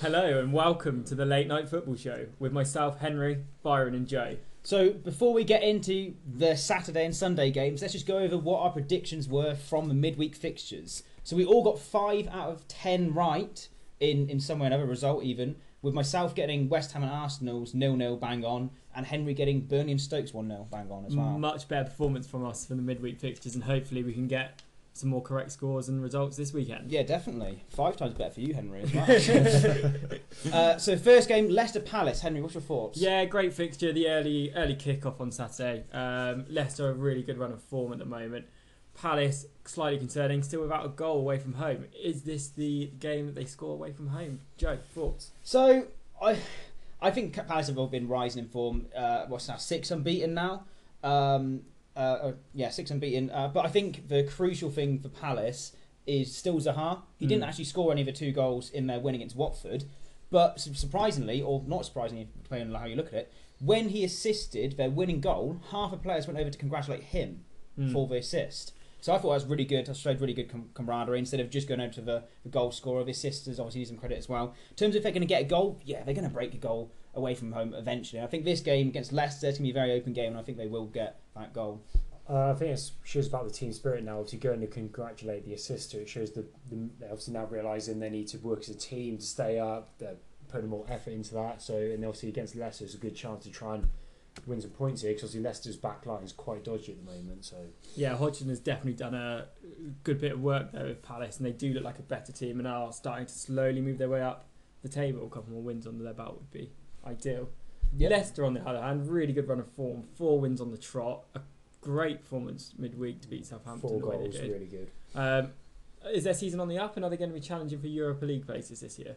Hello and welcome to the Late Night Football Show with myself, Henry, Byron, and Joe. So before we get into the Saturday and Sunday games, let's just go over what our predictions were from the midweek fixtures. So we all got five out of ten right in in some way or another result, even with myself getting West Ham and Arsenal's nil nil bang on, and Henry getting Burnley and Stokes one 0 bang on as well. Much better performance from us for the midweek fixtures, and hopefully we can get some more correct scores and results this weekend. Yeah, definitely. Five times better for you, Henry, as well. uh, so, first game, Leicester Palace. Henry, what's your thoughts? Yeah, great fixture. The early early kick off on Saturday. Um, Leicester a really good run of form at the moment. Palace slightly concerning, still without a goal away from home. Is this the game that they score away from home? Joe, thoughts? So, I I think Palace have all been rising in form. Uh, what's now six unbeaten now. Um, uh, uh, yeah, six unbeaten. Uh, but I think the crucial thing for Palace is still Zaha. He didn't Mm. actually score any of the two goals in their win against Watford. But surprisingly, or not surprisingly, depending on how you look at it, when he assisted their winning goal, half the players went over to congratulate him Mm. for the assist. So I thought that was really good. That showed really good com- camaraderie instead of just going over to the, the goal scorer. The assisters obviously need some credit as well. In terms of if they're going to get a goal, yeah, they're going to break a goal away from home eventually. I think this game against Leicester is going to be a very open game, and I think they will get that goal. Uh, I think it shows about the team spirit now. To go and to congratulate the assister, it shows that the they're obviously now realising they need to work as a team to stay up. They're putting more effort into that. So and obviously against Leicester, it's a good chance to try and win some points here because obviously Leicester's back line is quite dodgy at the moment. So Yeah, Hodgson has definitely done a good bit of work there with Palace, and they do look like a better team and are starting to slowly move their way up the table. A couple more wins under their belt would be ideal. Leicester, on the other hand, really good run of form. Four wins on the trot. A great performance midweek to beat Southampton. four the way goals, they did. really good. Um, is their season on the up, and are they going to be challenging for Europa League places this year?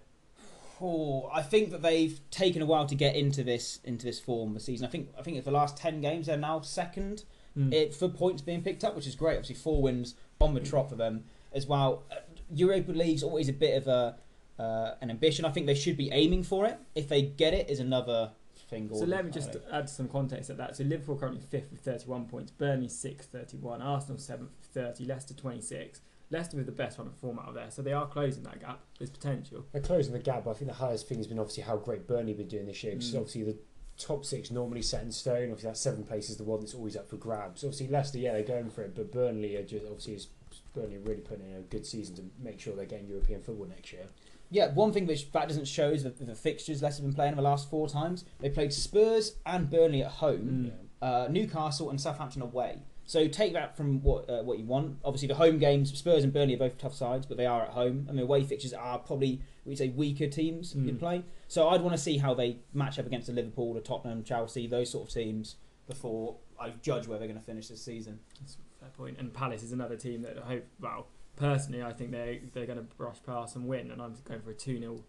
Oh, I think that they've taken a while to get into this into this form this season. I think I think for the last ten games they're now second Mm. it, for points being picked up, which is great. Obviously, four wins on the trot for them as well. Uh, Europa League's always a bit of a uh, an ambition. I think they should be aiming for it. If they get it, is another thing. So let me just add some context at that. So Liverpool currently fifth with 31 points, Burnley sixth, 31, Arsenal seventh, 30, Leicester 26. Leicester with the best run of form out of there, so they are closing that gap. There's potential. They're closing the gap, but I think the highest thing has been obviously how great Burnley have been doing this year. Because Mm. obviously the top six normally set in stone. Obviously that seventh place is the one that's always up for grabs. Obviously Leicester, yeah, they're going for it, but Burnley are just obviously is Burnley really putting in a good season to make sure they're getting European football next year. Yeah, one thing which that doesn't show is the, the fixtures Leicester have been playing the last four times. They played Spurs and Burnley at home. Mm. Uh, Newcastle and Southampton away. So take that from what uh, what you want. Obviously, the home games, Spurs and Burnley are both tough sides, but they are at home, I mean, away fixtures are probably we'd say weaker teams Mm. you'd play. So I'd want to see how they match up against the Liverpool, the Tottenham, Chelsea, those sort of teams before I judge where they're going to finish this season. That's a fair point. And Palace is another team that I hope, well, personally, I think they they're going to brush past and win, and I'm going for a 2 0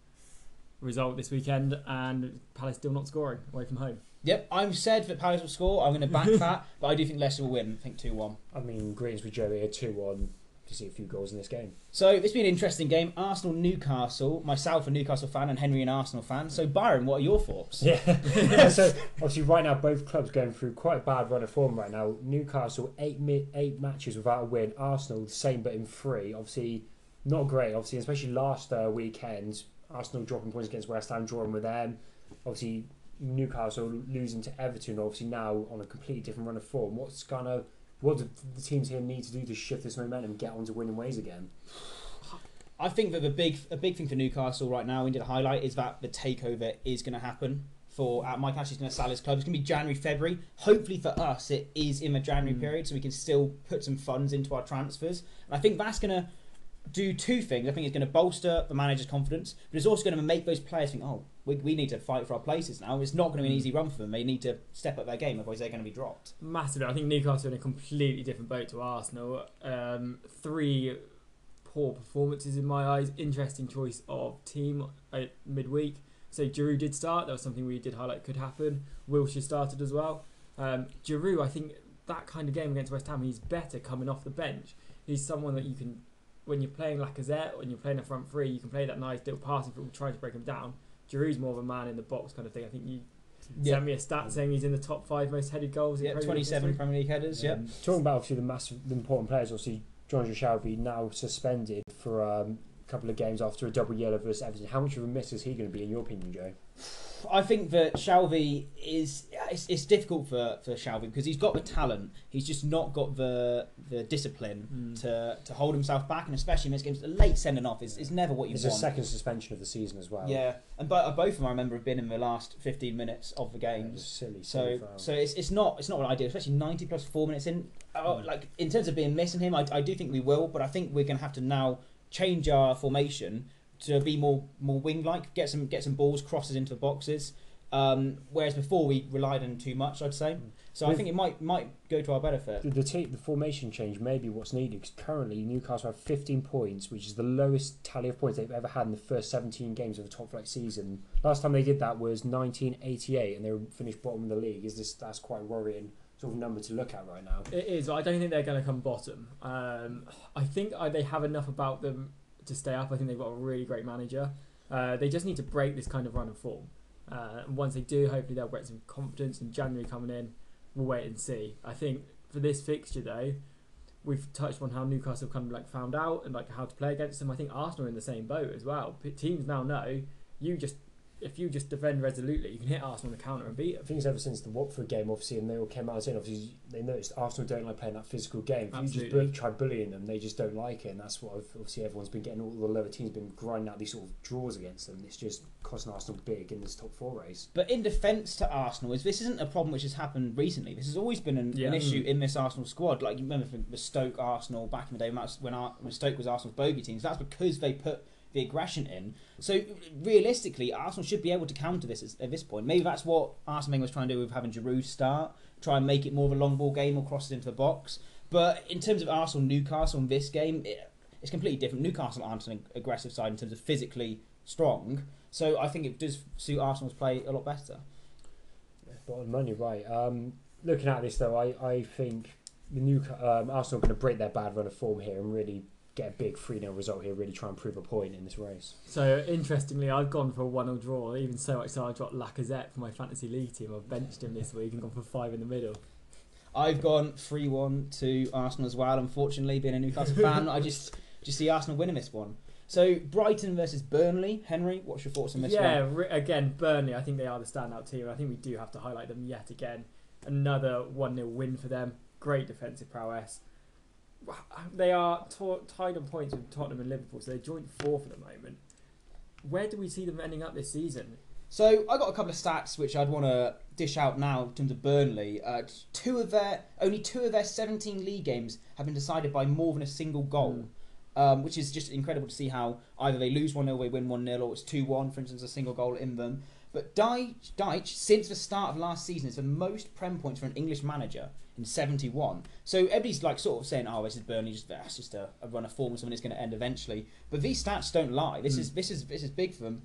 result this weekend, and Palace still not scoring away from home. Yep, I'm said that Palace will score. I'm going to back that, but I do think Leicester will win. I think two one. I mean, greetings with Joe here, 2 1 to see a few goals in this game. So it's been an interesting game. Arsenal Newcastle. Myself a Newcastle fan and Henry an Arsenal fan. So Byron, what are your thoughts? Yeah. so obviously, right now, both clubs going through quite a bad run of form right now. Newcastle, eight mi- eight matches without a win. Arsenal, the same but in three. Obviously, not great, obviously, especially last uh, weekend. Arsenal dropping points against West Ham, drawing with them. Obviously, Newcastle losing to Everton, obviously now on a completely different run of form. What's gonna what do the teams here need to do to shift this momentum get onto winning ways again? I think that the big a big thing for Newcastle right now, we need to highlight, is that the takeover is going to happen. For uh, Mike Ashley's going to sell his club. It's going to be January, February. Hopefully for us, it is in the January Mm. period, so we can still put some funds into our transfers. And I think that's going to do two things. I think it's going to bolster the manager's confidence, but it's also going to make those players think, oh, we, we need to fight for our places now. It's not going to be an Mm. easy run for them. They need to step up their game, otherwise they're going to be dropped. Massively. I think Newcastle are in a completely different boat to Arsenal. Um, three poor performances in my eyes. Interesting choice of team at midweek. So Giroud did start. That was something we did highlight could happen. Wilshere started as well. Um, Giroud, I think that kind of game against West Ham, he's better coming off the bench. He's someone that you can, when you're playing Lacazette, or when you're playing a front three, you can play that nice little passing football, trying to break him down. Giroud's more of a man in the box kind of thing. I think you Yeah. sent me a stat saying he's in the top five most headed goals. in Yeah, Premier League 27. Premier League headers, yeah. Um, talking about obviously the massive, the important players. Obviously, Jonjo Shelvey now suspended for um, couple of games after a double yellow versus Everton. How much of a miss is he going to be, in your opinion, Joe? I think that Shelvey is it's, it's difficult for for Shelvey because he's got the talent. He's just not got the the discipline Mm. to to hold himself back, and especially in this game, the late sending off is, is never what you want. It's a second suspension of the season as well. Yeah, and bo- uh, both of them I remember have been in the last fifteen minutes of the Yeah, was games. silly. silly So foul. so it's it's not it's not what I do, especially ninety plus four minutes in. Oh, like in terms of being missing him, I, I do think we will, but I think we're gonna have to now change our formation to be more more wing like, get some get some balls crosses into the boxes. Um, whereas before we relied on too much, I'd say. So I think it might might go to our benefit. The, the, te- the formation change may be what's needed because currently Newcastle have 15 points, which is the lowest tally of points they've ever had in the first 17 games of a top flight season. Last time they did that was 1988, and they were finished bottom of the league. Is this that's quite worrying sort of number to look at right now? It is. I don't think they're going to come bottom. Um, I think uh, they have enough about them to stay up. I think they've got a really great manager. Uh, they just need to break this kind of run of form. Uh, and once they do, hopefully they'll get some confidence. And January coming in, we'll wait and see. I think for this fixture though, we've touched on how Newcastle kind of like found out and like how to play against them. I think Arsenal are in the same boat as well. Teams now know you just if you just defend resolutely, you can hit Arsenal on the counter and beat them. Things ever since the Watford game, obviously, and they all came out saying, obviously, they noticed Arsenal don't like playing that physical game. If you just Absolutely. try bullying them, they just don't like it, and that's what I've- obviously everyone's been getting. All the lower teams been grinding out these sort of draws against them. It's just costing Arsenal big in this top four race. But in defence to Arsenal, is this isn't a problem which has happened recently. This has always been an, Yeah. an issue in this Arsenal squad. Like you remember from the Stoke Arsenal back in the day when, that was, when, Ar- when Stoke was Arsenal's bogey teams. That's because they put the aggression in. So realistically, Arsenal should be able to counter this at, this point. Maybe that's what Arsenal was trying to do with having Giroud start, try and make it more of a long ball game or crosses into the box. But in terms of Arsenal Newcastle in this game, it, it's completely different. Newcastle aren't an aggressive side in terms of physically strong. So I think it does suit Arsenal's play a lot better. Bottom money, right. Um, looking at this though, I, I think the new um, Arsenal are going to break their bad run of form here and really get a big 3 0 result here, really try and prove a point in this race. So interestingly, I've gone for a one-all draw. Even so much so, I dropped Lacazette for my fantasy league team. I've benched him this week and gone for five in the middle. I've gone 3 1 to Arsenal as well. Unfortunately, being a Newcastle fan, I just just see Arsenal winning this one. So, Brighton versus Burnley. Henry, what's your thoughts on this yeah, one? re- again, Burnley. I think they are the standout team. I think we do have to highlight them yet again. Another one 0 win for them. Great defensive prowess. They are tied on points with Tottenham and Liverpool, so they're joint fourth at the moment. Where do we see them ending up this season? So, I got a couple of stats which I'd want to dish out now in terms of Burnley. Uh, two of their only two of their 17 league games have been decided by more than a single goal. Um, which is just incredible to see how either they lose 1 0, they win 1 0, or it's 2 1, for instance, a single goal in them. But Dyche, Dyche, since the start of last season, is the most Prem points for an English manager in 71. So everybody's like sort of saying, oh, this is Burnley, just, that's just a, a run of form, something it's going to end eventually. But these stats don't lie. This, Mm. is, this, is, this is big for them.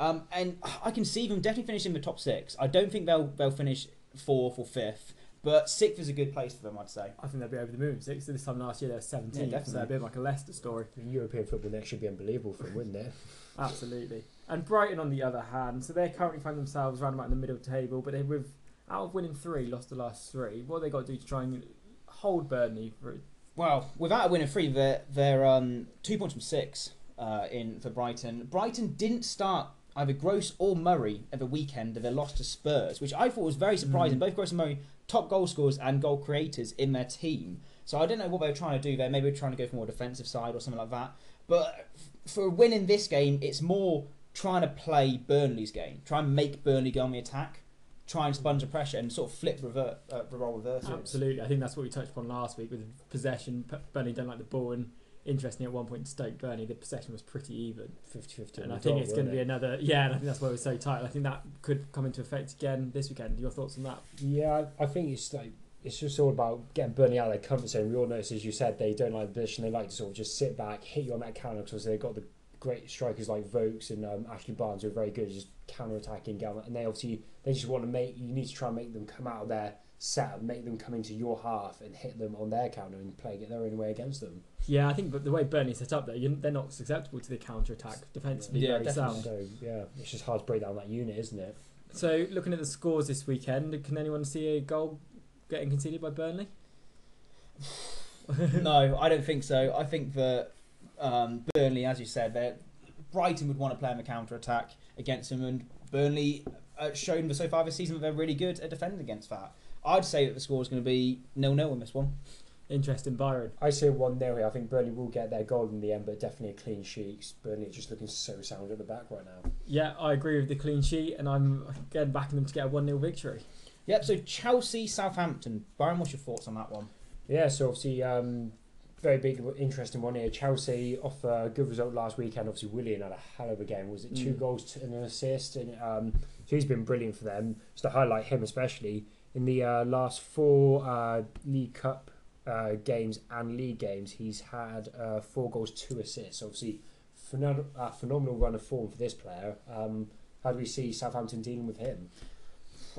Um, and I can see them definitely finishing the top six. I don't think they'll, they'll finish fourth or fifth, but sixth is a good place for them, I'd say. I think they'll be over the moon. Six this time last year they were 17, Yeah, so definitely. a bit like a Leicester story. European football next should be unbelievable for them, wouldn't it? Absolutely. And Brighton, on the other hand, so they currently find themselves round about in the middle table, but they with out of winning three, lost the last three. What have they got to do to try and hold Burnley for? Well, without a win of three, they're, they're um, two points from six uh, in for Brighton. Brighton didn't start either Gross or Murray at the weekend of their loss to Spurs, which I thought was very surprising. Mm. Both Gross and Murray, top goal scorers and goal creators in their team. So I don't know what they were trying to do there. Maybe they were trying to go for more defensive side or something like that. But for winning this game, it's more trying to play Burnley's game, try and make Burnley go on the attack, try and sponge the pressure and sort of flip revert, uh, role reverses. Absolutely. I think that's what we touched upon last week with possession. P- Burnley don't like the ball, and interestingly, at one point Stoke Burnley, the possession was pretty even. 50-50 And I think dot, it's going wasn't to be another. Yeah, and I think that's why we're so tight. I think that could come into effect again this weekend. Your thoughts on that? Yeah, I I think it's like it's just all about getting Burnley out of their comfort zone. We all notice, as you said, they don't like the position. They like to sort of just sit back, hit you on that counter because they've got the great strikers like Vokes and um, Ashley Barnes are very good at just counter attacking. And they obviously they just want to make you need to try and make them come out of their set, make them come into your half and hit them on their counter and play it their own way against them. Yeah, I think but the way Burnley set up, though, you- they're not susceptible to the counter attack defensively. Yeah, very definitely. sound. So yeah, it's just hard to break down that unit, isn't it? So, looking at the scores this weekend, can anyone see a goal getting conceded by Burnley? no, I don't think so. I think that Um, Burnley, as you said, they're- Brighton would want to play them a counter attack against them, and Burnley uh, shown so far this season that they're really good at defending against that. I'd say that the score is going to be nil nil in this one. Interesting, Byron. I say 1 0 here. I think Burnley will get their goal in the end, but definitely a clean sheet. Burnley are just looking so sound at the back right now. Yeah, I agree with the clean sheet, and I'm again backing them to get a 1 0 victory. Yep. So Chelsea, Southampton. Byron, what's your thoughts on that one? Yeah, so obviously, um, very big, interesting one here. Chelsea off a good result last weekend. Obviously, Willian had a hell of a game. Was it two Mm. goals and an assist? And um, so he's been brilliant for them. Just to highlight him especially in the uh, last four uh, League Cup uh, games and league games, he's had uh, four goals, two assists. Obviously, phenomenal, uh, phenomenal run of form for this player. Um, how do we see Southampton dealing with him?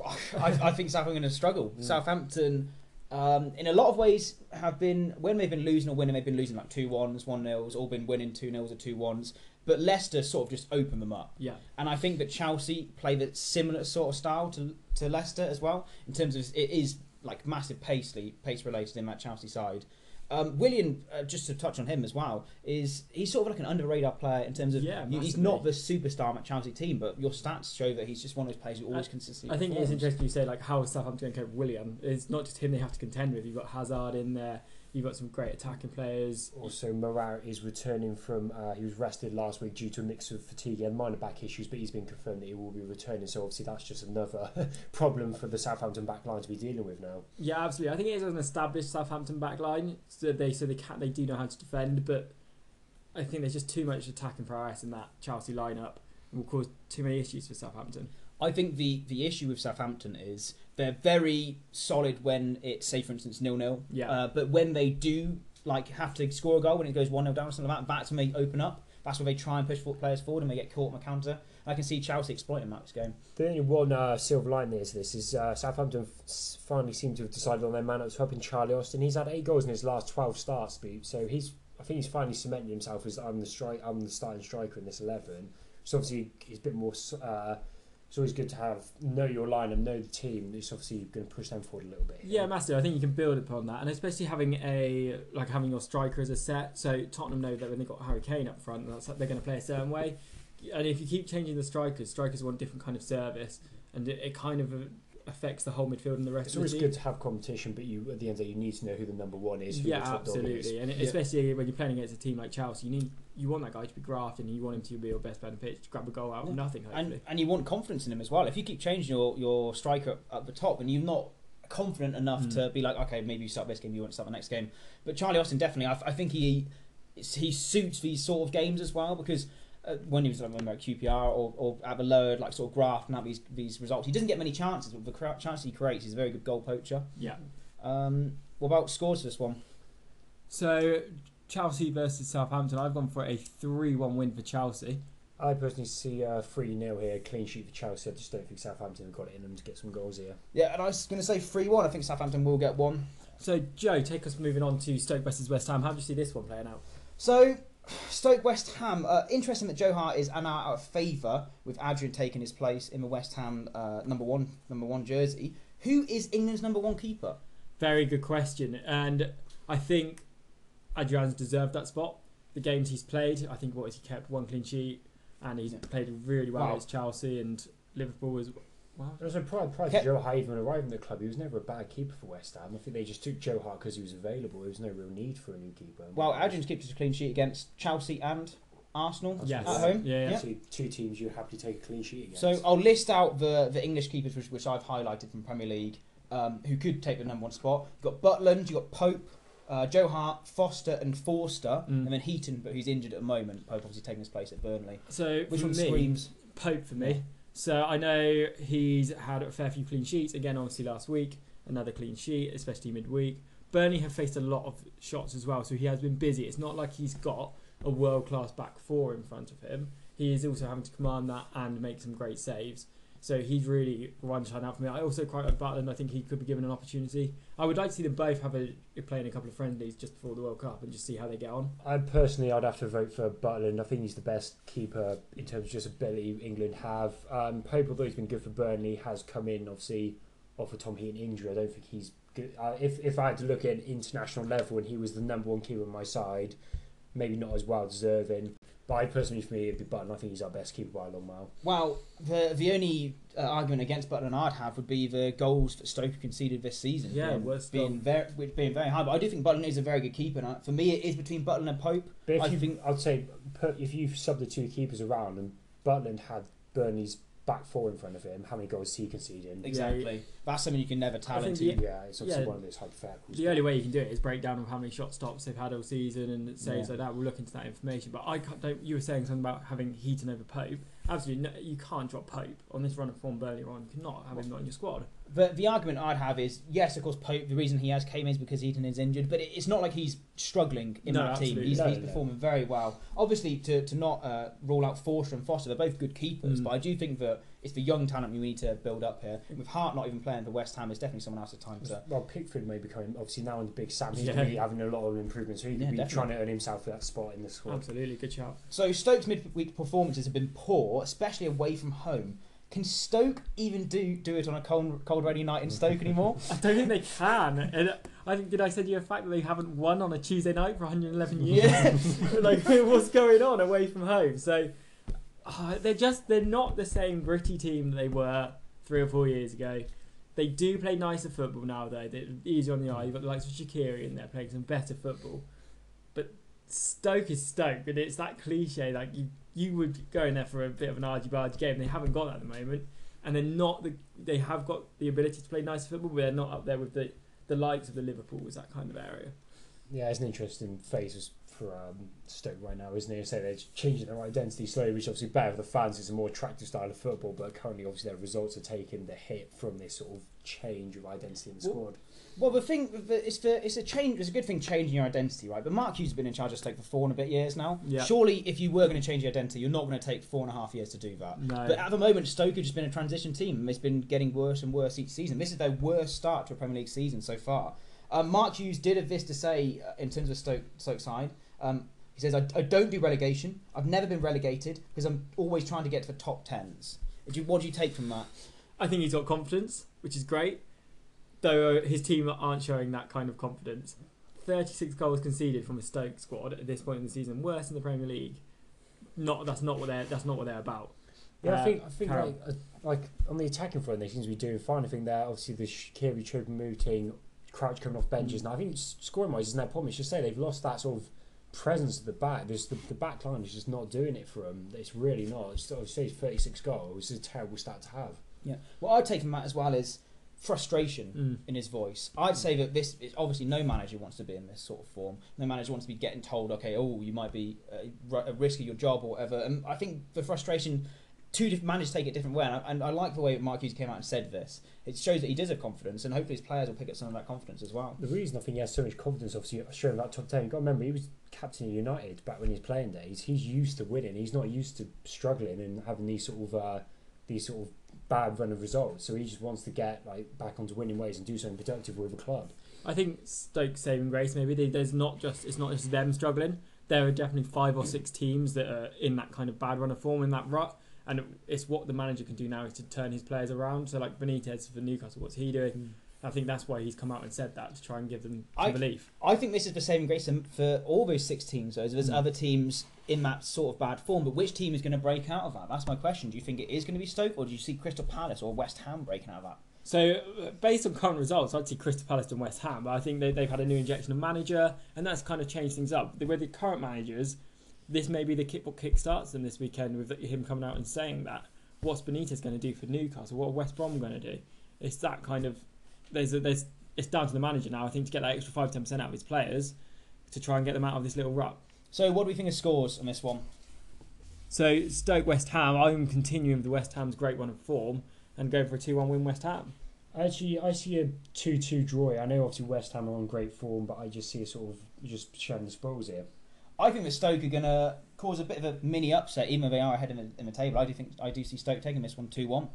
I, I think Southampton are going to struggle. Mm. Southampton, um, in a lot of ways, have been when they've been losing or winning, they've been losing like two ones, one nils, all been winning two nils or two ones. But Leicester sort of just opened them up, Yeah, and I think that Chelsea play that similar sort of style to to Leicester as well. In terms of it is like massive pacely pace related in that Chelsea side. Um, Willian, uh, just to touch on him as well, is he's sort of like an under radar player in terms of Yeah, you- he's not the superstar that Chelsea team, but your stats show that he's just one of those players who always I- consistently. I think it's interesting you say like how is Southampton going to cope with Willian. It's not just him they have to contend with. You've got Hazard in there. You've got some great attacking players. Also, Morata is returning from. Uh, he was rested last week due to a mix of fatigue and minor back issues, but he's been confirmed that he will be returning. So obviously, that's just another problem for the Southampton back line to be dealing with now. Yeah, absolutely. I think it is an established Southampton back line, so they so they can they do know how to defend, but I think there's just too much attacking prowess in that Chelsea lineup and will cause too many issues for Southampton. I think the the issue with Southampton is they're very solid when it's say for instance nil nil. Yeah. Uh, but when they do like have to score a goal when it goes one 0 down or something like that, that's when they open up. That's when they try and push players forward and they get caught on the counter. I can see Chelsea exploiting that this game. The only one uh, silver line there to this is uh, Southampton f- finally seem to have decided on their man up top in Charlie Austin. He's had eight goals in his last twelve starts. So he's I think he's finally cemented himself as I'm the strike I'm the starting striker in this eleven. So obviously he's a bit more. Uh, it's always good to have know your line and know the team. It's obviously going to push them forward a little bit. Yeah, massive. I think you can build upon that, and especially having a like having your striker as a set. So Tottenham know that when they got Harry Kane up front, that's they're going to play a certain way. And if you keep changing the strikers, strikers want different kind of service, and it, it kind of affects the whole midfield and the rest It's of the always team. good to have competition, but you at the end of the day, you need to know who the number one is. Who Yeah, the top dog is. absolutely, and Yeah. especially when you're playing against a team like Chelsea, you need you want that guy to be grafted, and you want him to be your best player on the pitch, to grab a goal out of nothing. Hopefully, And and you want confidence in him as well. If you keep changing your, your striker at, up the top and you're not confident enough Mm. to be like, okay, maybe you start this game, you want to start the next game. But Charlie Austin definitely, I, I think he he suits these sort of games as well because. Uh, when he was like, when we were at QPR or, or at the lower like sort of graft and out these these results, he doesn't get many chances. But the cra- chances he creates, he's a very good goal poacher. yeah. Um, what about scores for this one? So Chelsea versus Southampton, I've gone for a three-one win for Chelsea. I personally see a 3 0 here, clean sheet for Chelsea. I just don't think Southampton have got it in them to get some goals here. Yeah, and I was going to say three one. I think Southampton will get one. So Joe, take us moving on to Stoke versus West Ham. How do you see this one playing out? So, Stoke West Ham. Uh, interesting that Joe Hart is now out of favour with Adrian taking his place in the West Ham uh, number one number one jersey. Who is England's number one keeper? Very good question, and I think Adrian's deserved that spot. The games he's played, I think what he kept one clean sheet, and he's Yeah. played really well Wow. against Chelsea and Liverpool as well. I was surprised prior Okay. to Joe Hart even arriving at the club. He was never a bad keeper for West Ham. I think they just took Joe Hart because he was available. There was no real need for a new keeper. Well, Adrian's kept his clean sheet against Chelsea and Arsenal Yes. at home. Yeah, yeah. Two, two teams you happily take a clean sheet against. So I'll list out the, the English keepers which, which I've highlighted from Premier League um, who could take the number one spot. You've got Butland, you've got Pope, uh, Joe Hart, Foster, and Forster, Mm. and then Heaton, but who's injured at the moment. Pope obviously taking his place at Burnley. So Which one me, screams? Pope for me. So I know he's had a fair few clean sheets. Again, obviously last week, another clean sheet, especially midweek. Burnley have faced a lot of shots as well, so he has been busy. It's not like he's got a world class back four in front of him. He is also having to command that and make some great saves. So he's really one shine out for me. I also quite like Butland. I think he could be given an opportunity. I would like to see them both have a play in a couple of friendlies just before the World Cup and just see how they get on. I personally, I'd have to vote for Butland. I think he's the best keeper in terms of just ability England have. Um, Pope, although he's been good for Burnley, has come in obviously off a Tom Heaton injury. I don't think he's good. Uh, if if I had to look at an international level and he was the number one keeper on my side, maybe not as well deserving. But I personally, for me, it'd be Butland. I think he's our best keeper by a long mile. Well, the the only uh, argument against Butland I'd have would be the goals that Stoke conceded this season. Yeah, being, worst being very which being very high. But I do think Butland is a very good keeper. And I- for me, it is between Butland and Pope. But if I you, think- I'd say put, if you sub the two keepers around and Butland had Burnley's back four in front of him, how many goals is he conceding? Exactly. That's something you can never tell think into. the- Yeah, it's obviously Yeah. one of those hypotheticals. The only way you can do it is break down of how many shot stops they've had all season and saves Yeah. like that. We'll look into that information. But I can't, don't, you were saying something about having Heaton over Pope. Absolutely, no, you can't drop Pope on this run of form earlier on. You cannot have him not in your squad. The, the argument I'd have is yes, of course, Pope. The reason he has came is because Heaton is injured, but it, it's not like he's struggling in No, that team. He's, No, he's no. performing very well. Obviously, to, to not uh, rule out Forster and Foster, they're both good keepers, Mm. but I do think that it's the young talent we need to build up here. With Hart not even playing for West Ham, it's definitely someone else's time to. Well, Pickford may be coming. Obviously, now in the big Sam, he's Yeah. going to be having a lot of improvements. So he could Yeah, be definitely. trying to earn himself that spot in the squad. Absolutely, good shout. So Stoke's midweek performances have been poor, especially away from home. Can Stoke even do do it on a cold, cold rainy night in Stoke anymore? I don't think they can. And I think did I send you a fact that they haven't won on a Tuesday night for 111 years? yeah. like what's going on away from home? So uh, they're just they're not the same gritty team that they were three or four years ago. They do play nicer football now though. They're easier on the eye. You've got the likes of Shaqiri in there playing some better football. But Stoke is Stoke, and it's that cliche like you you would go in there for a bit of an argy bargy game. They haven't got that at the moment, and they're not the they have got the ability to play nicer football, but they're not up there with the the likes of the Liverpools that kind of area. Yeah, it's an interesting phase for um, Stoke right now, isn't it? So they're changing their identity slowly, which is obviously better for the fans. It's a more attractive style of football, but currently, obviously, their results are taking the hit from this sort of change of identity in the squad. Well, the thing, it's the, it's a change. It's a good thing changing your identity, right? But Mark Hughes has been in charge of Stoke for four and a bit years now. Yeah. Surely, if you were going to change your identity, you're not going to take four and a half years to do that. No. But at the moment, Stoke have just been a transition team, and it's been getting worse and worse each season. This is their worst start to a Premier League season so far. Um, Mark Hughes did have this to say uh, in terms of Stoke, Stoke side. Um, he says, I, I don't do relegation. I've never been relegated because I'm always trying to get to the top tens. Do you, what do you take from that? I think he's got confidence, which is great. Though uh, his team aren't showing that kind of confidence. 36 goals conceded from a Stoke squad at this point in the season, worse in the Premier League. Not that's not what they're that's not what they're about. Yeah, Uh, I think I think Carol. like, uh, like on the attacking front, they seem to be doing fine. I think they're obviously the Shaqiri Choupo-Moting, Crouch coming off benches. Mm. Now I think scoring wise isn't their problem. It's just say they've lost that sort of presence at the back. There's the, the back line is just not doing it for him. It's really not. It's obviously 36 goals. It's a terrible stat to have. Yeah. What I'd take from that as well is frustration Mm. in his voice. I'd say that this is obviously no manager wants to be in this sort of form. No manager wants to be getting told, okay, oh, you might be at risk of your job or whatever. And I think the frustration, two different managers take it a different way. And I, and I like the way Mark Hughes came out and said this. It shows that he does have confidence, and hopefully his players will pick up some of that confidence as well. The reason I think he has so much confidence, obviously, showing that top 10, you've got to remember, he was captain of United back when he's playing days. He's used to winning. He's not used to struggling and having these sort of uh, these sort of bad run of results. So he just wants to get like back onto winning ways and do something productive with the club. I think Stoke's saving grace maybe they, there's not just it's not just them struggling. There are definitely five or six teams that are in that kind of bad run of form in that rut, and it's what the manager can do now is to turn his players around. So like Benitez for Newcastle, what's he doing? I think that's why he's come out and said that to try and give them I- belief. I think this is the saving grace for all those six teams. Though there's Mm. other teams in that sort of bad form, but which team is going to break out of that? That's my question. Do you think it is going to be Stoke, or do you see Crystal Palace or West Ham breaking out of that? So, uh, based on current results, I'd see Crystal Palace and West Ham. But I think they, they've had a new injection of manager, and that's kind of changed things up. With the current managers, this may be the kick what kick starts them this weekend with him coming out and saying that. What's Benitez going to do for Newcastle? What are West Brom going to do? It's that kind of there's a, there's it's down to the manager now. I think to get that extra five ten percent out of his players to try and get them out of this little rut. So, what do we think of scores on this one? So Stoke West Ham, I'm continuing with the West Ham's great run of form and going for a two one win West Ham. Actually, I see a 2 2 draw. I know obviously West Ham are on great form, but I just see a sort of just sharing the spoils here. I think that Stoke are going to cause a bit of a mini upset, even though they are ahead in the, in the table. I do think I do see Stoke taking this one two one.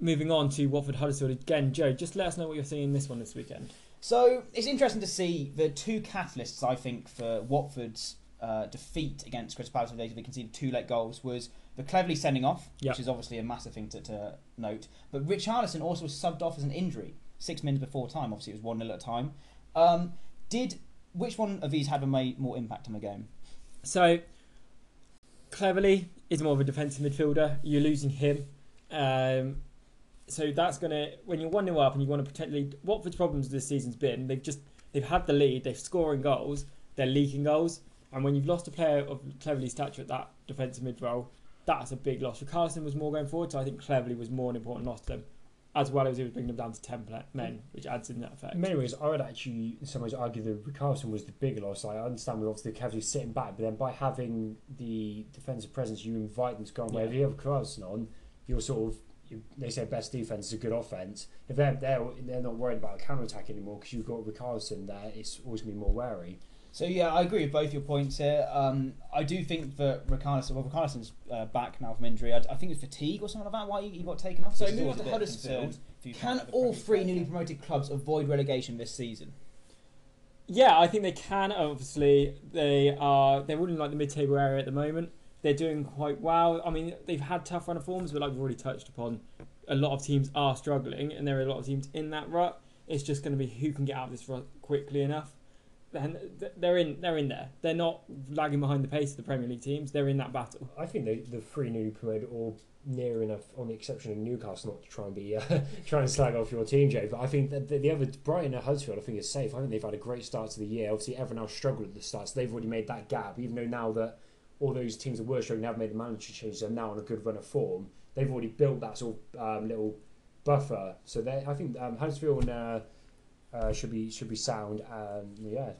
Moving on to Watford Huddersfield again, Joe. Just let us know what you're seeing in this one this weekend. So it's interesting to see the two catalysts. I think for Watford's uh, defeat against Crystal Palace, they conceded two late goals, was the Cleverley sending off, Yep. which is obviously a massive thing to, to note. But Richarlison also was subbed off as an injury six minutes before time. Obviously, it was one 0 at a time. Um, did which one of these had a more impact on the game? So, Cleverley is more of a defensive midfielder. You're losing him. Um, so that's going to, when you're 1 0 up and you want to potentially, Watford's problems this season's been they've just, they've had the lead, they're scoring goals, they're leaking goals. And when you've lost a player of Cleverley's stature at that defensive mid role, that's a big loss. Carlson was more going forward, so I think Cleverley was more an important loss to them, as well as he was bringing them down to 10 men, which adds in that effect. In many ways, I would actually, in some ways, argue that Richarlison was the bigger loss. I understand with obviously the sitting back, but then by having the defensive presence, you invite them to go on. Where Yeah. if you have Richarlison on, you're sort of, you, they say best defense is a good offense. If they're, they're, they're not worried about a counter attack anymore because you've got Ricardson there, it's always going to be more wary. So yeah, I agree with both your points here. Um, I do think that Ricardson, well, Ricarlison's uh, back now from injury. I, I think it's fatigue or something like that. Why he, he got taken off. So Which is on to a bit of Huddersfield, concern if you can all three newly promoted clubs avoid relegation this season? Yeah, I think they can. Obviously, they are. They're all in like the mid-table area at the moment. They're doing quite well. I mean, they've had tough run of forms, but like we've already touched upon, a lot of teams are struggling, and there are a lot of teams in that rut. It's just going to be who can get out of this rut quickly enough. And th- they're in. They're in there. They're not lagging behind the pace of the Premier League teams. They're in that battle. I think they, the three newly promoted all near enough, on the exception of Newcastle, not to try and be uh, trying to slag off your team, Jay. But I think that the, the other Brighton and Huddersfield, I think is safe. I think they've had a great start to the year. Obviously, everyone else struggled at the start, so they've already made that gap. Even though now that all those teams that were struggling have made the manager changes, are now on a good run of form. They've already built that sort of um, little buffer. So I think um, Huddersfield uh, uh, should be should be sound. And yeah,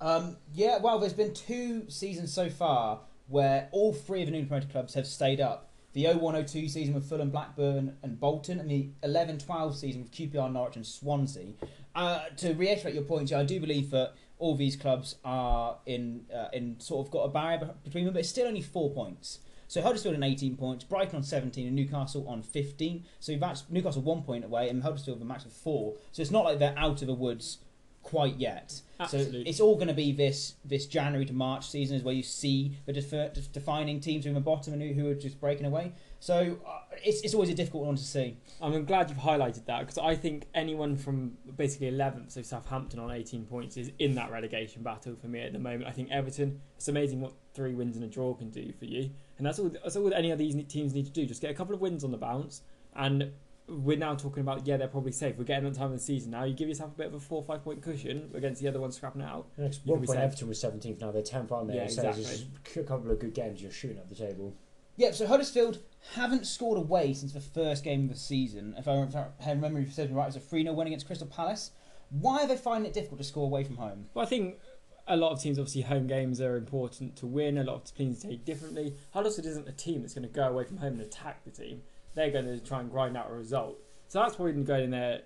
Um, yeah, well, there's been two seasons so far where all three of the newly promoted clubs have stayed up. The 0102 season with Fulham, Blackburn, and Bolton, and the 11 12 season with QPR, Norwich, and Swansea. Uh, to reiterate your point, I do believe that all these clubs are in uh, in sort of got a barrier between them, but it's still only four points. So Huddersfield on 18 points, Brighton on 17, and Newcastle on 15. So you've actually, Newcastle one point away, and Huddersfield have a max of four. So it's not like they're out of the woods quite yet. Absolutely. So it's all going to be this this January to March season is where you see the defer, defining teams who are in the bottom and who, who are just breaking away. So uh, it's, it's always a difficult one to see. I'm glad you've highlighted that because I think anyone from basically 11th, so Southampton on 18 points, is in that relegation battle for me at the moment. I think Everton, it's amazing what three wins and a draw can do for you. And that's all, that's all any of these teams need to do. Just get a couple of wins on the bounce. And we're now talking about, yeah, they're probably safe. We're getting on time of the season now. You give yourself a bit of a four or five point cushion against the other ones scrapping it out. next You one can be point. Everton was 17th. Now they're 10th, aren't they? Yeah, so exactly. just a couple of good games. You're shooting up the table. Yeah, so Huddersfield haven't scored away since the first game of the season. If I, if I remember if right, it was a 3 0 win against Crystal Palace. Why are they finding it difficult to score away from home? Well, I think a lot of teams, obviously, home games are important to win. A lot of teams take differently. Huddersfield isn't a team that's going to go away from home and attack the team. They're going to try and grind out a result. So that's probably going in their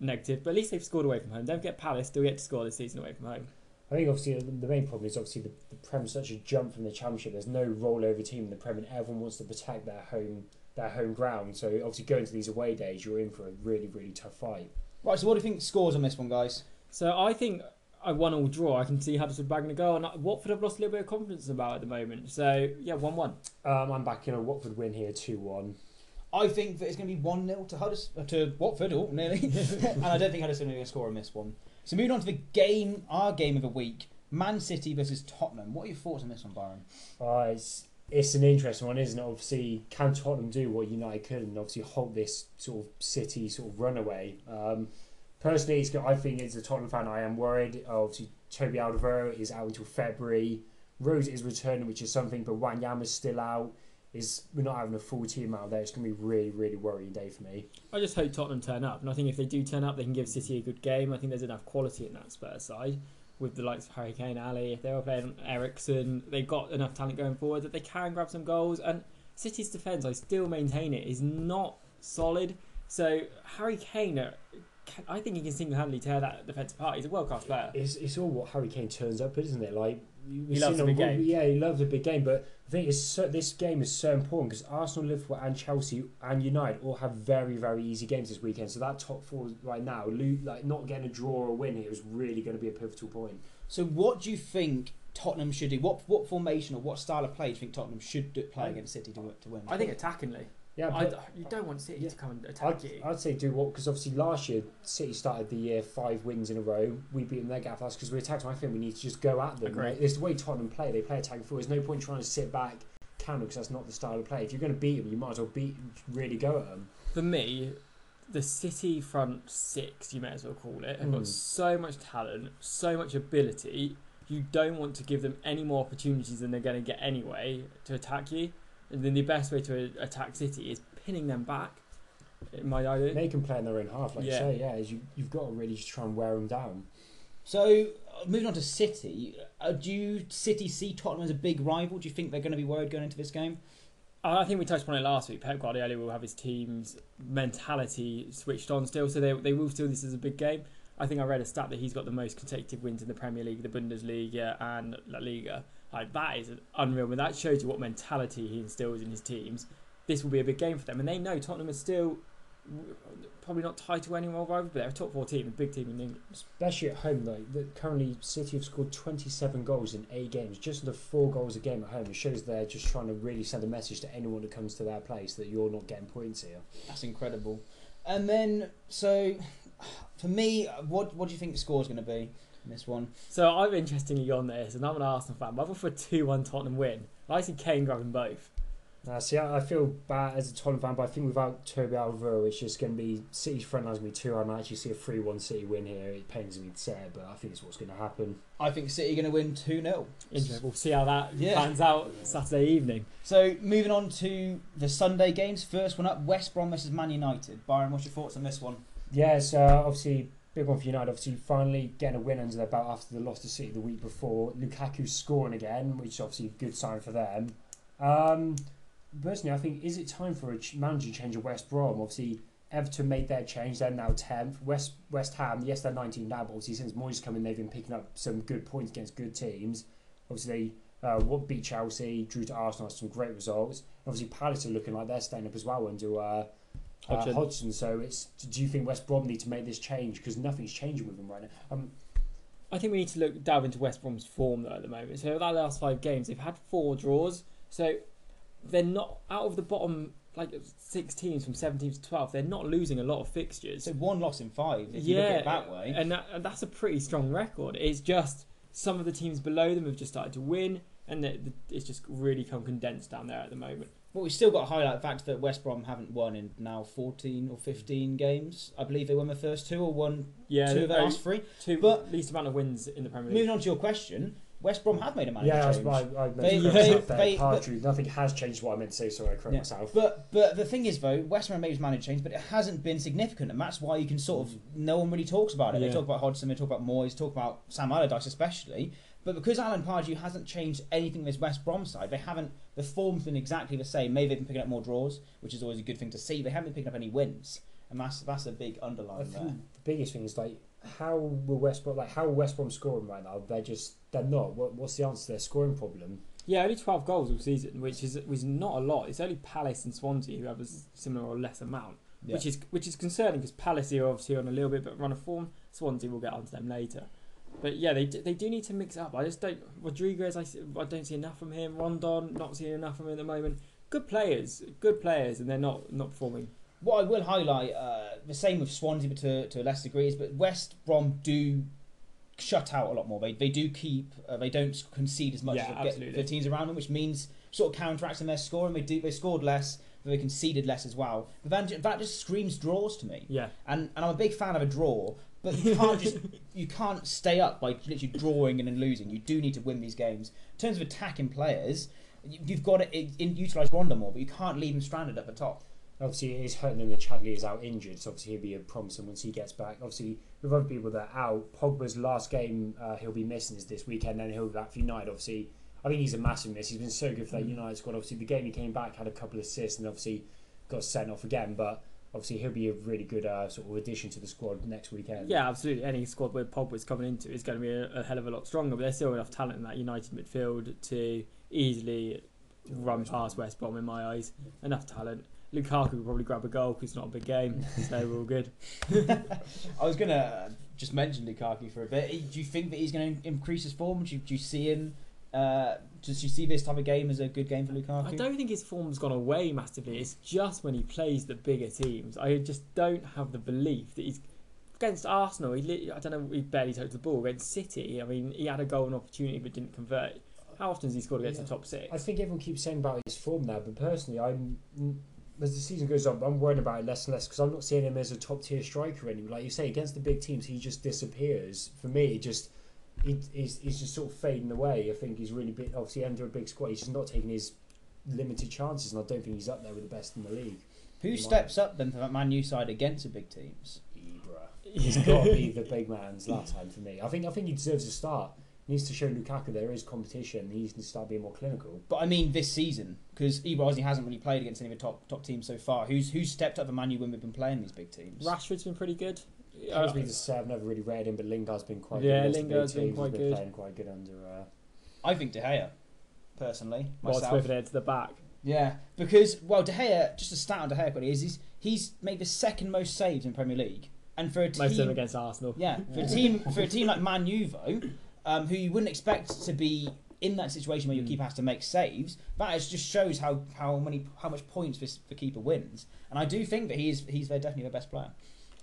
negative. But at least they've scored away from home. Don't get Palace, still get to score this season away from home. I think obviously the the main problem is obviously the, the Prem's such a jump from the Championship. There's no rollover team in the Prem, and everyone wants to protect their home their home ground. So obviously going to these away days, you're in for a really really tough fight. Right, so what do you think scores on this one, guys? So I think I won all draw. I can see Huddersfield bagging a goal. And Watford have lost a little bit of confidence about at the moment. So, yeah, 1 1. Um, I'm backing a Watford win here, two one. I think that it's going to be 1 0 to, Hudders- uh, to Watford, oh, nearly. and I don't think Huddersfield are going to score on this one. So moving on to the game, our game of the week Man City versus Tottenham. What are your thoughts on this one, Byron? Uh, it's it's an interesting one, isn't it? Obviously, can Tottenham do what United could and obviously halt this sort of City sort of runaway? Um, personally, it's, I think as a Tottenham fan, I am worried. Obviously, Toby Alderweireld is out until February. Rose is returning, which is something, but Wanyama's still out. Is we're not having a full team out there. It's going to be a really, really worrying day for me. I just hope Tottenham turn up. And I think if they do turn up, they can give City a good game. I think there's enough quality in that Spurs side with the likes of Harry Kane, Alli. If they were playing Eriksen, they've got enough talent going forward that they can grab some goals. And City's defence, I still maintain it, is not solid. So Harry Kane, uh, I think he can single-handedly tear that defence apart. He's a world-class player. It's, it's all what Harry Kane turns up, isn't it? Like we've loves seen a big on- game. Yeah, he loves a big game. But I think it's so, this game is so important because Arsenal, Liverpool, and Chelsea and United all have very very easy games this weekend. So that top four right now, like not getting a draw or a win here is really going to be a pivotal point. So what do you think Tottenham should do? What what formation or what style of play do you think Tottenham should do, play I- against City to, to win? I think attackingly. Yeah, I, but you don't want City Yeah. to come and attack I'd, you. I'd say do what because obviously last year City started the year five wins in a row. We beat them their gap. That's because we attacked them. I think we need to just go at them. Like, it's the way Tottenham play. They play attacking forward. There's no point trying to sit back, counter because that's not the style of play. If you're going to beat them, you might as well beat really go at them. For me, the City front six, you may as well call it, have Mm. got so much talent, so much ability. You don't want to give them any more opportunities than they're going to get anyway to attack you. And then the best way to attack City is pinning them back. In my idea. They can play in their own half, like Yeah. you say. Yeah, is you you've got to really just try and wear them down. So uh, moving on to City, uh, do you City see Tottenham as a big rival? Do you think they're going to be worried going into this game? I think we touched upon it last week. Pep Guardiola will have his team's mentality switched on still, so they, they will still this as a big game. I think I read a stat that he's got the most consecutive wins in the Premier League, the Bundesliga, and La Liga. Like that is unreal. But that shows you what mentality he instills in his teams. This will be a big game for them, and they know Tottenham is still probably not title anymore rival, but they're a top four team, a big team in England. Especially at home, like the, currently City have scored 27 goals in eight games, just under four goals a game at home. It shows they're just trying to really send a message to anyone that comes to their place that you're not getting points here. That's incredible. And then, so for me, what what do you think the score is going to be in this one? So I'm interestingly on this, and I'm an Arsenal fan, but I've for a two-one Tottenham win. I see Kane grabbing both. Uh, see, I, I feel bad as a Tottenham fan, but I think without Toby Alvaro, it's just going to be City's front line's going to be too hard. And I actually see a 3 1 City win here. It pains me to say it, but I think it's what's going to happen. I think City are going to win two 0 Interesting. We'll see how that Yeah. pans out Saturday evening. So moving on to the Sunday games. First one up, West Brom versus Man United. Byron, what's your thoughts on this one? Yeah, it's uh, obviously big one for United. Obviously, finally getting a win under their belt after the loss to City the week before. Lukaku scoring again, which is obviously a good sign for them. Um, personally, I think is it time for a manager change at West Brom? Obviously, Everton made their change; they're now tenth. West West Ham, yes, they're 19 now, but obviously since Moyes come in, they've been picking up some good points against good teams. Obviously, they uh, what beat Chelsea, drew to Arsenal, some great results. Obviously, Palace are looking like they're staying up as well under uh, uh, Hodgson. Hodgson. So it's do you think West Brom need to make this change because nothing's changing with them right now? Um, I think we need to look delve into West Brom's form though at the moment. So that last five games, they've had four draws. So they're not out of the bottom like six teams from 17th to 12. They're not losing a lot of fixtures. So one loss in five. If you look at it that way. and, that, and that's a pretty strong record. It's just some of the teams below them have just started to win, and the, the, it's just really come condensed down there at the moment. But we've still got to highlight the fact that West Brom haven't won in now 14 or 15 games. I believe they won the first two or won Yeah, two of the last three. two but- least amount of wins in the Premier League. Moving on to your question, West Brom have made a manager yeah, I, change. I, I meant They- they- they- Part but- truth, nothing has changed. What I meant to say, sorry, I correct Yeah. myself. But but the thing is though, West Brom made his manager change, but it hasn't been significant, and that's why you can sort of no one really talks about it. They talk about Hodgson, they talk about Moyes, talk about Sam Allardyce especially. But because Alan Pardew hasn't changed anything with West Brom side, they haven't. The form's been exactly the same. Maybe they've been picking up more draws, which is always a good thing to see. They haven't been picking up any wins, and that's that's a big I underline there. think the biggest thing is like how will West Brom like how will West Brom scoring right now? They're just they're not. What, what's the answer to their scoring problem? Yeah, only 12 goals all season, which is was not a lot. It's only Palace and Swansea who have a similar or less amount, Yeah. which is which is concerning because Palace are obviously on a little bit but a run of form. Swansea will get onto them later. But yeah, they, d- they do need to mix up. I just don't. Rodriguez, I, I don't see enough from him. Rondon, not seeing enough from him at the moment. Good players, good players, and they're not not performing. What I will highlight, uh, the same with Swansea, but to, to a less degree, is but West Brom do shut out a lot more. They they do keep, uh, they don't concede as much Yeah, as the teams around them, which means sort of counteracts in their scoring. They do they scored less, but they conceded less as well. But that, that just screams draws to me, Yeah, and and I'm a big fan of a draw. But you can't just you can't stay up by literally drawing and then losing. You do need to win these games. In terms of attacking players, you- you've got to utilize Ronda more, but you can't leave him stranded at the top. Obviously, it is hurting them that Chadli is out injured, so obviously he'll be a promising once he gets back. Obviously, with other people that are out, Pogba's last game uh, he'll be missing is this weekend, then he'll be back for United. Obviously, I think he's a massive miss. He's been so good for that United squad. Obviously, the game he came back had a couple of assists and obviously got sent off again, but obviously he'll be a really good uh, sort of addition to the squad next weekend. yeah, absolutely. Any squad where Pogba's coming into is going to be a, a hell of a lot stronger. But there's still enough talent in that United midfield to easily run past West Brom in my eyes. Enough talent. Lukaku will probably grab a goal because it's not a big game, so we're all good. I was gonna uh, just mention Lukaku for a bit. Do you think that he's going to increase his form? Do you, do you see him Uh, does you see this type of game as a good game for Lukaku? I don't think his form's gone away massively. It's just when he plays the bigger teams. I just don't have the belief that he's against Arsenal. He, I don't know. He barely touched the ball against City. I mean, he had a goal and opportunity but didn't convert. How often has he scored against Yeah. the top six? I think everyone keeps saying about his form now, but personally, I'm as the season goes on, I'm worrying about it less and less because I'm not seeing him as a top tier striker anymore. Like you say, against the big teams, he just disappears. For me, it just he, he's, he's just sort of fading away. I think he's really big, obviously under a big squad. He's just not taking his limited chances, and I don't think he's up there with the best in the league. Who steps up then for that Man U side against the big teams? Ibra. He's got to be the big man's last time for me. I think I think he deserves a start. He needs to show Lukaku there is competition. He needs to start being more clinical. But I mean this season because Ibra obviously hasn't really played against any of the top top teams so far. Who's who's stepped up for Man U when we've been playing these big teams? Rashford's been pretty good. Has been the save. I've never really read him, but Lingard's been quite Yeah, good. against the big Lingard's been quite He's good. Playing quite good under. Uh, I think De Gea, personally, What's myself. with it to the back? Yeah, because well, De Gea, just a stat on De Gea quickly, is he's, he's made the second most saves in Premier League, and for a team, Most of them against Arsenal. yeah, for a team for a team like Man U though, um, who you wouldn't expect to be in that situation where your Mm. keeper has to make saves, that is, just shows how, how many how much points this the keeper wins, and I do think that he is he's their, definitely their best player.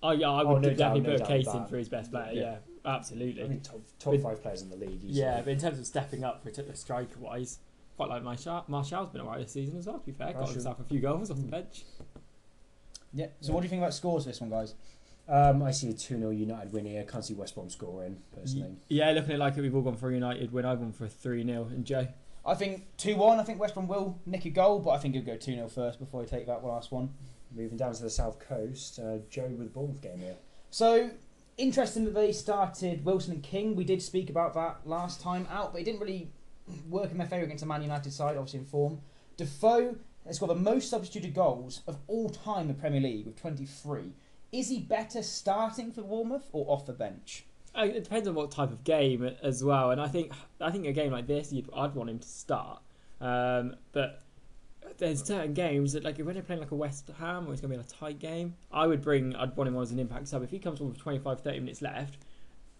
Oh yeah, I Oh, would no doubt, definitely no put a case in for his best player. Yeah. Yeah, absolutely. I mean, top, top But- five players in the league. Easily. Yeah, but in terms of stepping up for a striker wise, quite like Martial. Martial's been alright this season as well. To be fair, got Martial. himself a few goals off the bench. Yeah. So Yeah. what do you think about scores for this one, guys? Um, I see a 2 0 United win here. Can't see West Brom scoring, personally. Yeah, looking at it like it, we've all gone for a United win. I've gone for a three 0 And Joe, I think two one. I think West Brom will nick a goal, but I think he'll go two 0 first before he take that last one. Moving down to the south coast, uh, Joe with Bournemouth game here. So interesting that they started Wilson and King. We did speak about that last time out, but it didn't really work in their favour against a Man United side, obviously in form. Defoe has got the most substituted goals of all time in the Premier League with 23. Is he better starting for Bournemouth or off the bench? Uh, it depends on what type of game as well. And I think I think a game like this, I'd want him to start. Um, but there's certain games that like when they're playing like a West Ham or it's to be a tight game, I would bring. I'd want him on as an impact sub. If he comes on with 25, 30 minutes left,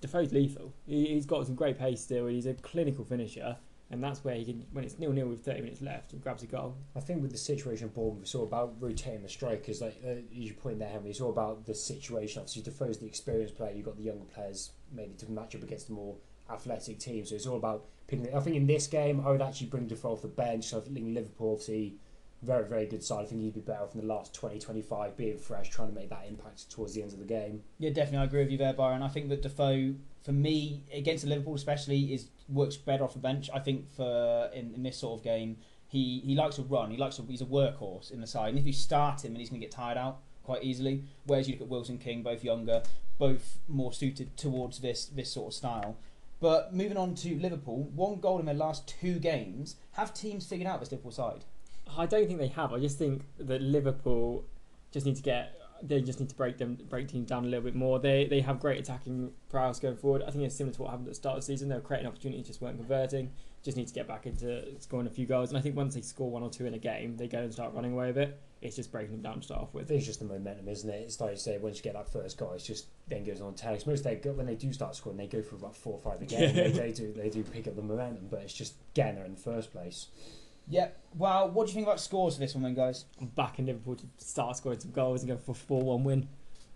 Defoe's lethal. He, he's got some great pace still. He's a clinical finisher. And that's where he can, when it's nil nil with 30 minutes left, he grabs a goal. I think with the situation of Bournemouth, it's all about rotating the strikers. Like uh, you point there, Henry, it's all about the situation. Obviously, Defoe's the experienced player. You've got the younger players maybe to match up against the more athletic team. So it's all about picking. I think in this game, I would actually bring Defoe off the bench. So I think Liverpool, obviously, very very good side. I think he'd be better off in the last 20, 25, being fresh, trying to make that impact towards the end of the game. Yeah, definitely, I agree with you there, Byron. I think that Defoe, for me, against Liverpool especially, is works better off the bench. I think for in, in this sort of game, he, he likes to run. He likes to, he's a workhorse in the side. And if you start him, and he's going to get tired out quite easily. Whereas you look at Wilson King, both younger, both more suited towards this this sort of style. But moving on to Liverpool, one goal in their last two games. Have teams figured out this Liverpool side? I don't think they have. I just think that Liverpool just need to get. They just need to break them, break teams down a little bit more. They they have great attacking prowess going forward. I think it's similar to what happened at the start of the season. They were creating opportunities, just weren't converting. Just need to get back into scoring a few goals. And I think once they score one or two in a game, they go and start running away with it. It's just breaking them down to start off with. it's just the momentum, isn't it? It's like you say, once you get that first goal, it's just then goes on tags. Most they go, when they do start scoring, they go for about four or five a game. they, they do they do pick up the momentum, but it's just getting there in the first place. Yeah. Well, what do you think about scores for this one, then, guys? I'm back in Liverpool to start scoring some goals and go for a four-one win.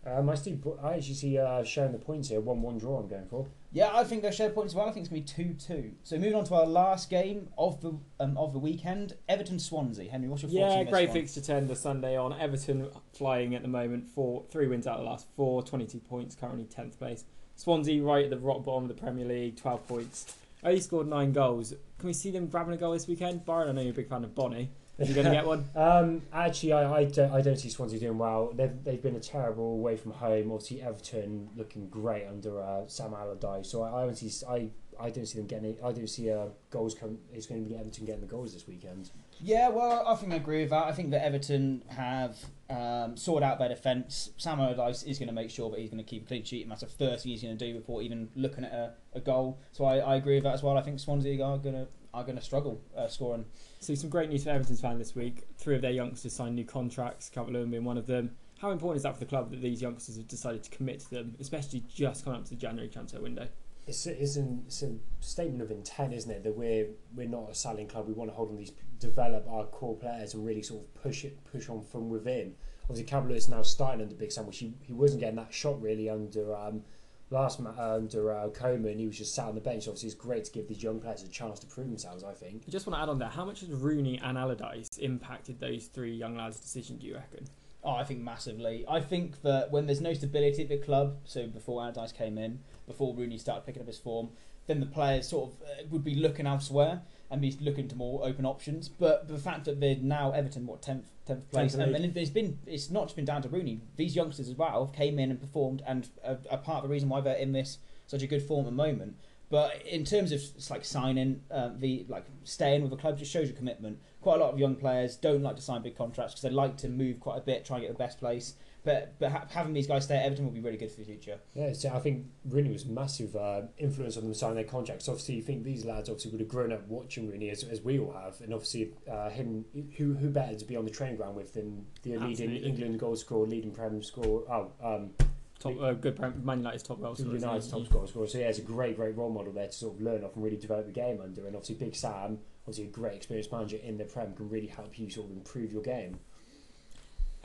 Um, I see. I actually see uh, showing the points here. One-one draw. I'm going for. Yeah, I think they'll share points as well. I think it's going to be 2 2. So moving on to our last game of the um, of the weekend Everton Swansea. Henry, what's your thoughts Yeah, on this great one? fixture ten the Sunday on. Everton flying at the moment for three wins out of the last four, 22 points, currently tenth place. Swansea right at the rock bottom of the Premier League, twelve points. Only scored nine goals. Can we see them grabbing a goal this weekend? Byron, I know you're a big fan of Bony. Are you going to get one? Um, actually, I, I, don't, I don't see Swansea doing well. They've, they've been a terrible away from home. Obviously, Everton looking great under uh, Sam Allardyce. So I, I don't see I, I don't see them getting it. I don't see uh, goals come. It's going to be Everton getting the goals this weekend. Yeah, well, I think I agree with that. I think that Everton have um, sorted out their defence. Sam Allardyce is going to make sure that he's going to keep a clean sheet, and that's the first thing he's going to do before even looking at a, a goal. So I, I agree with that as well. I think Swansea are going to are going to struggle uh, scoring. So some great news for Everton's fan this week. Three of their youngsters signed new contracts, Calvert-Lewin being one of them. How important is that for the club that these youngsters have decided to commit to them, especially just coming up to the January transfer window? it's a, it's, an, it's a statement of intent, isn't it? That we're we're not a selling club. We want to hold on these, develop our core players, and really sort of push it, push on from within. Obviously, Campbell is now starting under Big Sam, which he, he wasn't getting that shot really under um, last ma- under uh, Koeman. He was just sat on the bench. Obviously, it's great to give these young players a chance to prove themselves. I think. I just want to add on that. How much has Rooney and Allardyce impacted those three young lads' decision? Do you reckon? Oh, I think massively. I think that when there's no stability at the club, so before Allardyce came in, before Rooney started picking up his form, then the players sort of uh, would be looking elsewhere and be looking to more open options. But the fact that they're now Everton, what tenth tenth place, and, and it's been it's not just been down to Rooney. These youngsters as well came in and performed, and are, are part of the reason why they're in this such a good form at the moment. But in terms of it's like signing, uh, the like staying with the club just shows your commitment. Quite a lot of young players don't like to sign big contracts because they like to move quite a bit, try and get the best place. But but ha- having these guys stay at Everton will be really good for the future. Yeah, so I think Rooney was massive uh, influence on them signing their contracts. Obviously, you think these lads obviously would have grown up watching Rooney as, as we all have, and obviously uh, him who who better to be on the training ground with than the leading England goal scorer, leading Prem scorer, oh um, Top, uh, good Prem- Man United's top goal scorer. isn't United's he? top goal scorer. So yeah, it's a great great role model there to sort of learn off and really develop the game under. And obviously, Big Sam, obviously a great experienced manager in the Prem, can really help you sort of improve your game.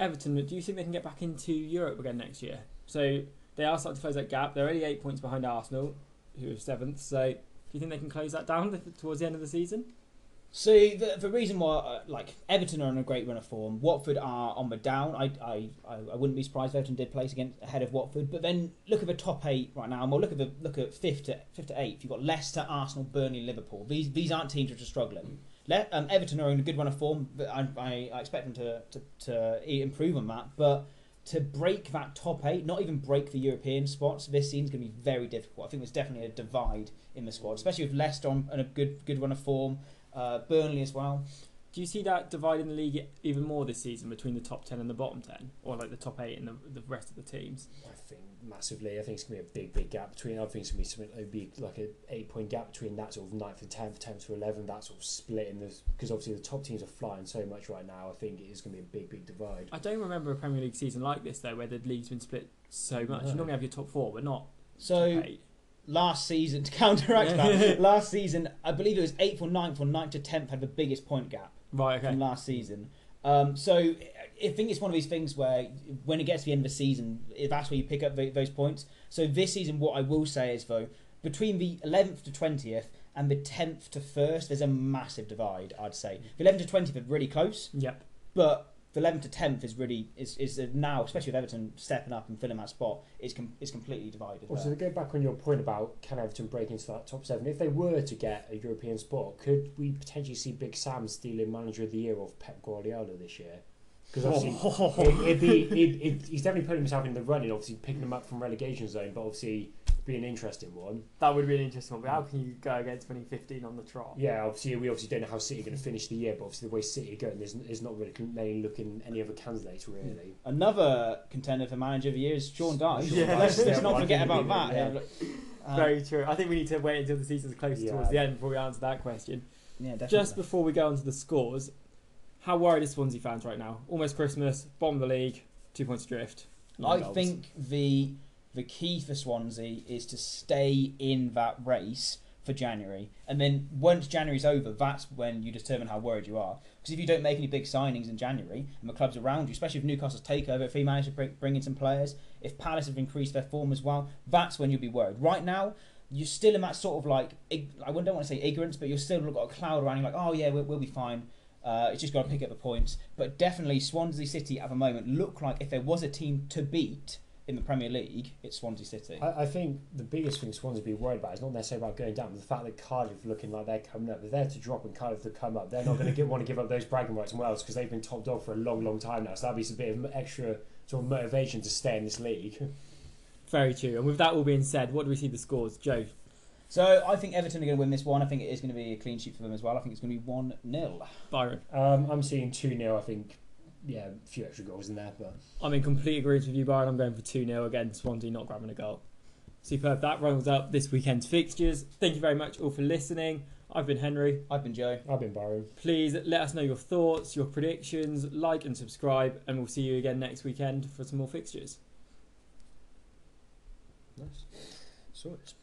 Everton, do you think they can get back into Europe again next year? So they are starting to close that gap. They're only eight points behind Arsenal, who are seventh. So do you think they can close that down towards the end of the season? So the, the reason why, uh, like Everton are in a great run of form, Watford are on the down. I, I, I, wouldn't be surprised if Everton did place against ahead of Watford. But then look at the top eight right now, and we'll look at the look at fifth to fifth to eighth. You've got Leicester, Arsenal, Burnley, Liverpool. These these aren't teams which are struggling. Le- um, Everton are in a good run of form, but I, I, I expect them to, to to improve on that. But to break that top eight, not even break the European spots, this season's going to be very difficult. I think there's definitely a divide in the squad, especially with Leicester on, on a good good run of form uh, Burnley as well. Do you see that divide in the league even more this season between the top ten and the bottom ten, or like the top eight and the, the rest of the teams? I think massively. I think it's gonna be a big, big gap between. I think it's gonna be something. It'd be like a eight point gap between that sort of ninth and tenth, tenth to eleven. That sort of split in this because obviously the top teams are flying so much right now. I think it is gonna be a big, big divide. I don't remember a Premier League season like this though, where the league's been split so much. No. You normally have your top four, but not So last season, to counteract that, last season I believe it was eighth or ninth or ninth to tenth had the biggest point gap Right. Okay. from last season. Um, so I think it's one of these things where when it gets to the end of the season, that's where you pick up tho- those points. So this season, what I will say is though, between the 11th to 20th and the 10th to 1st, there's a massive divide. I'd say the 11th to 20th are really close, Yep. but the 11th to 10th is really is is now, especially with Everton stepping up and filling that spot, is com- is completely divided. Also, there. to go back on your point about can Everton break into that top seven, if they were to get a European spot, could we potentially see Big Sam stealing Manager of the Year of Pep Guardiola this year? Because obviously, it, it'd be it, it, he's definitely putting himself in the running. Obviously, picking him up from relegation zone, but obviously be an interesting one. That would be an interesting one. But how can you go against 2015 on the trot? Yeah, obviously we obviously don't know how City are going to finish the year, but obviously the way City are going, there's, there's not really many looking any other candidates really. Another contender for manager of the year is Sean Dyche. Sean Yeah. let's, let's not forget about that. yeah. Yeah, look, uh, Very true. I think we need to wait until the season's closer Yeah. towards the end before we answer that question. yeah, definitely. Just before we go on to the scores, how worried are Swansea fans right now? Almost Christmas, bottom of the league, two points adrift. nine I goals. think the the key for Swansea is to stay in that race for January, and then once January's over, that's when you determine how worried you are. Because if you don't make any big signings in January, and the clubs around you, especially if Newcastle's takeover, if he managed to bring, bring in some players, if Palace have increased their form as well, that's when you'll be worried. Right now. You're still in that sort of like I don't want to say ignorance, but you're still got a cloud around you, like oh yeah, we'll, we'll be fine. Uh, it's just got to pick up the points. But definitely Swansea City at the moment look like if there was a team to beat in the Premier League, it's Swansea City. I, I think the biggest thing Swansea be worried about is not necessarily about going down, but the fact that Cardiff looking like they're coming up. They're there to drop and Cardiff to come up. They're not going to want to give up those bragging rights in Wales because they've been top dog for a long, long time now. So that'd be a bit of extra sort of motivation to stay in this league. Very true. And with that all being said, what do we see the scores? Joe, So I think Everton are going to win this one. I think it is going to be a clean sheet for them as well. I think it's going to be 1 0. Byron. Um, I'm seeing 2 0, I think. Yeah, a few extra goals in there, but I'm in complete agreement with you, Byron. I'm going for 2 0 again. Swansea not grabbing a goal. Superb. That rounds up this weekend's fixtures. Thank you very much all for listening. I've been Henry. I've been Joe. I've been Byron. Please let us know your thoughts, your predictions, like and subscribe, and we'll see you again next weekend for some more fixtures. Nice. Sorts.